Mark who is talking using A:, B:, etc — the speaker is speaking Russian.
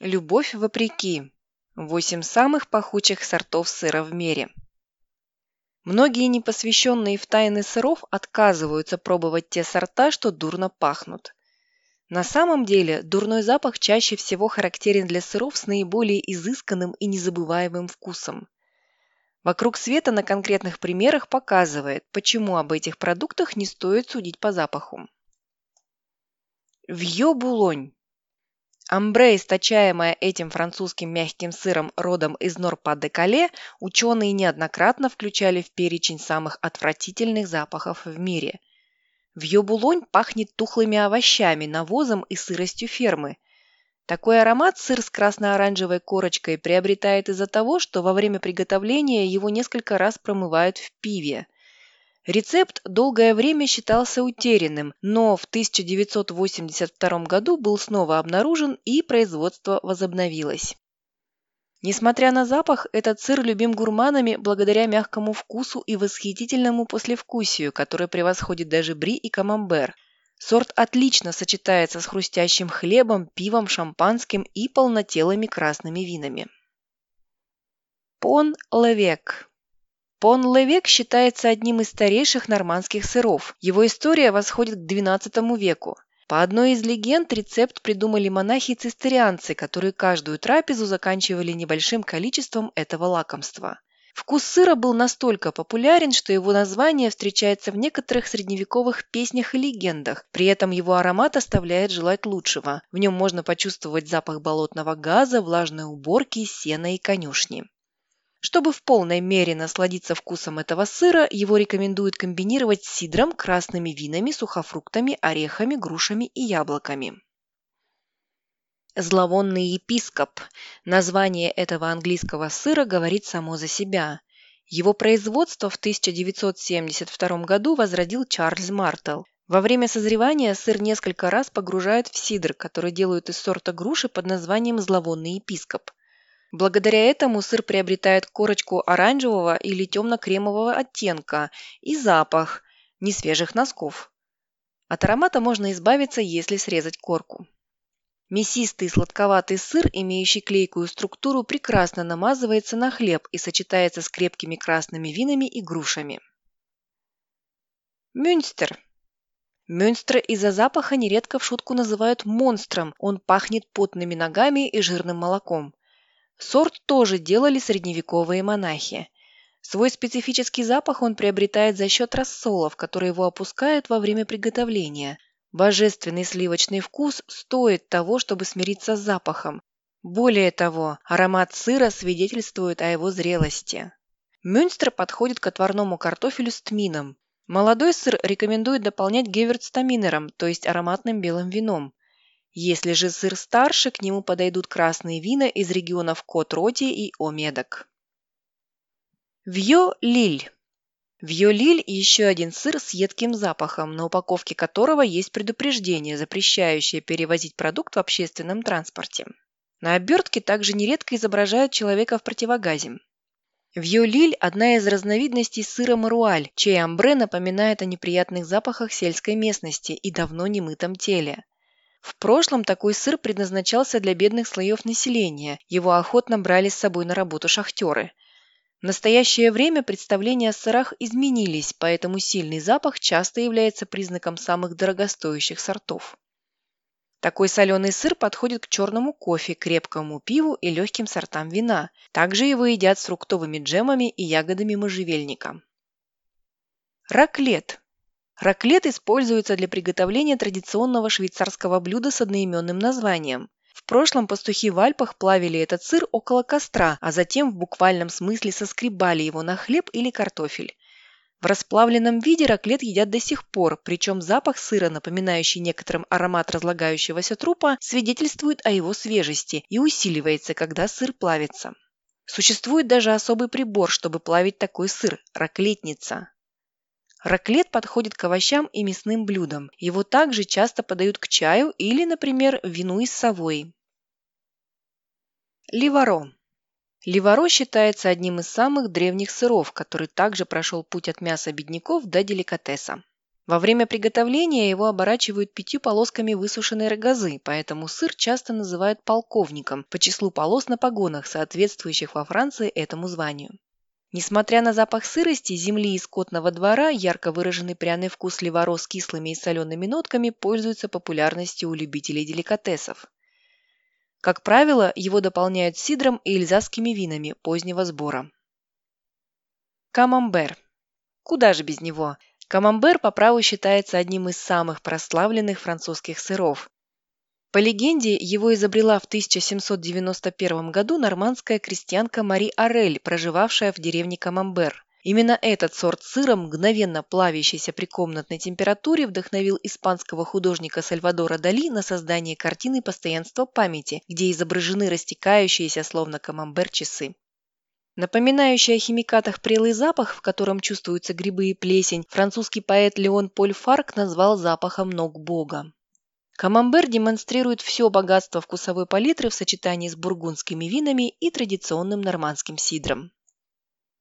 A: Любовь вопреки. Восемь самых пахучих сортов сыра в мире. Многие непосвященные в тайны сыров отказываются пробовать те сорта, что дурно пахнут. На самом деле, дурной запах чаще всего характерен для сыров с наиболее изысканным и незабываемым вкусом. Вокруг света на конкретных примерах показывает, почему об этих продуктах не стоит судить по запаху. Вьё-булонь Амбре, источаемое этим французским мягким сыром родом из Норпа-де-Кале, ученые неоднократно включали в перечень самых отвратительных запахов в мире. Вьё-булонь пахнет тухлыми овощами, навозом и сыростью фермы. Такой аромат сыр с красно-оранжевой корочкой приобретает из-за того, что во время приготовления его несколько раз промывают в пиве. Рецепт долгое время считался утерянным, но в 1982 году был снова обнаружен и производство возобновилось. Несмотря на запах, этот сыр любим гурманами благодаря мягкому вкусу и восхитительному послевкусию, который превосходит даже бри и камамбер. Сорт отлично сочетается с хрустящим хлебом, пивом, шампанским и полнотелыми красными винами. Пон Левек Пон-Левек считается одним из старейших нормандских сыров. Его история восходит к XII веку. По одной из легенд рецепт придумали монахи-цистерианцы, которые каждую трапезу заканчивали небольшим количеством этого лакомства. Вкус сыра был настолько популярен, что его название встречается в некоторых средневековых песнях и легендах. При этом его аромат оставляет желать лучшего. В нем можно почувствовать запах болотного газа, влажной уборки, сена и конюшни. Чтобы в полной мере насладиться вкусом этого сыра, его рекомендуют комбинировать с сидром, красными винами, сухофруктами, орехами, грушами и яблоками. Зловонный епископ. Название этого английского сыра говорит само за себя. Его производство в 1972 году возродил Чарльз Мартел. Во время созревания сыр несколько раз погружают в сидр, который делают из сорта груши под названием зловонный епископ. Благодаря этому сыр приобретает корочку оранжевого или темно-кремового оттенка и запах несвежих носков. От аромата можно избавиться, если срезать корку. Мясистый сладковатый сыр, имеющий клейкую структуру, прекрасно намазывается на хлеб и сочетается с крепкими красными винами и грушами. Мюнстер. Мюнстер из-за запаха нередко в шутку называют монстром, он пахнет потными ногами и жирным молоком. Сорт тоже делали средневековые монахи. Свой специфический запах он приобретает за счет рассолов, которые его опускают во время приготовления. Божественный сливочный вкус стоит того, чтобы смириться с запахом. Более того, аромат сыра свидетельствует о его зрелости. Мюнстер подходит к отварному картофелю с тмином. Молодой сыр рекомендуют дополнять гевертстаминером, то есть ароматным белым вином. Если же сыр старше, к нему подойдут красные вина из регионов Кот-Роти и Омедок. Вьё-лиль. Вьё-лиль – еще один сыр с едким запахом, на упаковке которого есть предупреждение, запрещающее перевозить продукт в общественном транспорте. На обертке также нередко изображают человека в противогазе. Вьё-лиль – одна из разновидностей сыра маруаль, чей амбре напоминает о неприятных запахах сельской местности и давно немытом теле. В прошлом такой сыр предназначался для бедных слоев населения, его охотно брали с собой на работу шахтеры. В настоящее время представления о сырах изменились, поэтому сильный запах часто является признаком самых дорогостоящих сортов. Такой соленый сыр подходит к черному кофе, крепкому пиву и легким сортам вина. Также его едят с фруктовыми джемами и ягодами можжевельника. Раклет Раклет используется для приготовления традиционного швейцарского блюда с одноименным названием. В прошлом пастухи в Альпах плавили этот сыр около костра, а затем в буквальном смысле соскребали его на хлеб или картофель. В расплавленном виде раклет едят до сих пор, причем запах сыра, напоминающий некоторым аромат разлагающегося трупа, свидетельствует о его свежести и усиливается, когда сыр плавится. Существует даже особый прибор, чтобы плавить такой сыр – раклетница. Раклет подходит к овощам и мясным блюдам. Его также часто подают к чаю или, например, вину из совой. Ливаро. Ливаро считается одним из самых древних сыров, который также прошел путь от мяса бедняков до деликатеса. Во время приготовления его оборачивают пятью полосками высушенной рогозы, поэтому сыр часто называют полковником по числу полос на погонах, соответствующих во Франции этому званию. Несмотря на запах сырости, земли и скотного двора, ярко выраженный пряный вкус ливаро с кислыми и солеными нотками пользуется популярностью у любителей деликатесов. Как правило, его дополняют сидром и эльзасскими винами позднего сбора. Камамбер. Куда же без него? Камамбер по праву считается одним из самых прославленных французских сыров. По легенде, его изобрела в 1791 году нормандская крестьянка Мари Орель, проживавшая в деревне Камамбер. Именно этот сорт сыра, мгновенно плавящийся при комнатной температуре, вдохновил испанского художника Сальвадора Дали на создание картины «Постоянство памяти», где изображены растекающиеся, словно камамбер, часы. Напоминающий о химикатах прелый запах, в котором чувствуются грибы и плесень, французский поэт Леон Поль Фарк назвал запахом ног Бога. Камамбер демонстрирует все богатство вкусовой палитры в сочетании с бургундскими винами и традиционным нормандским сидром.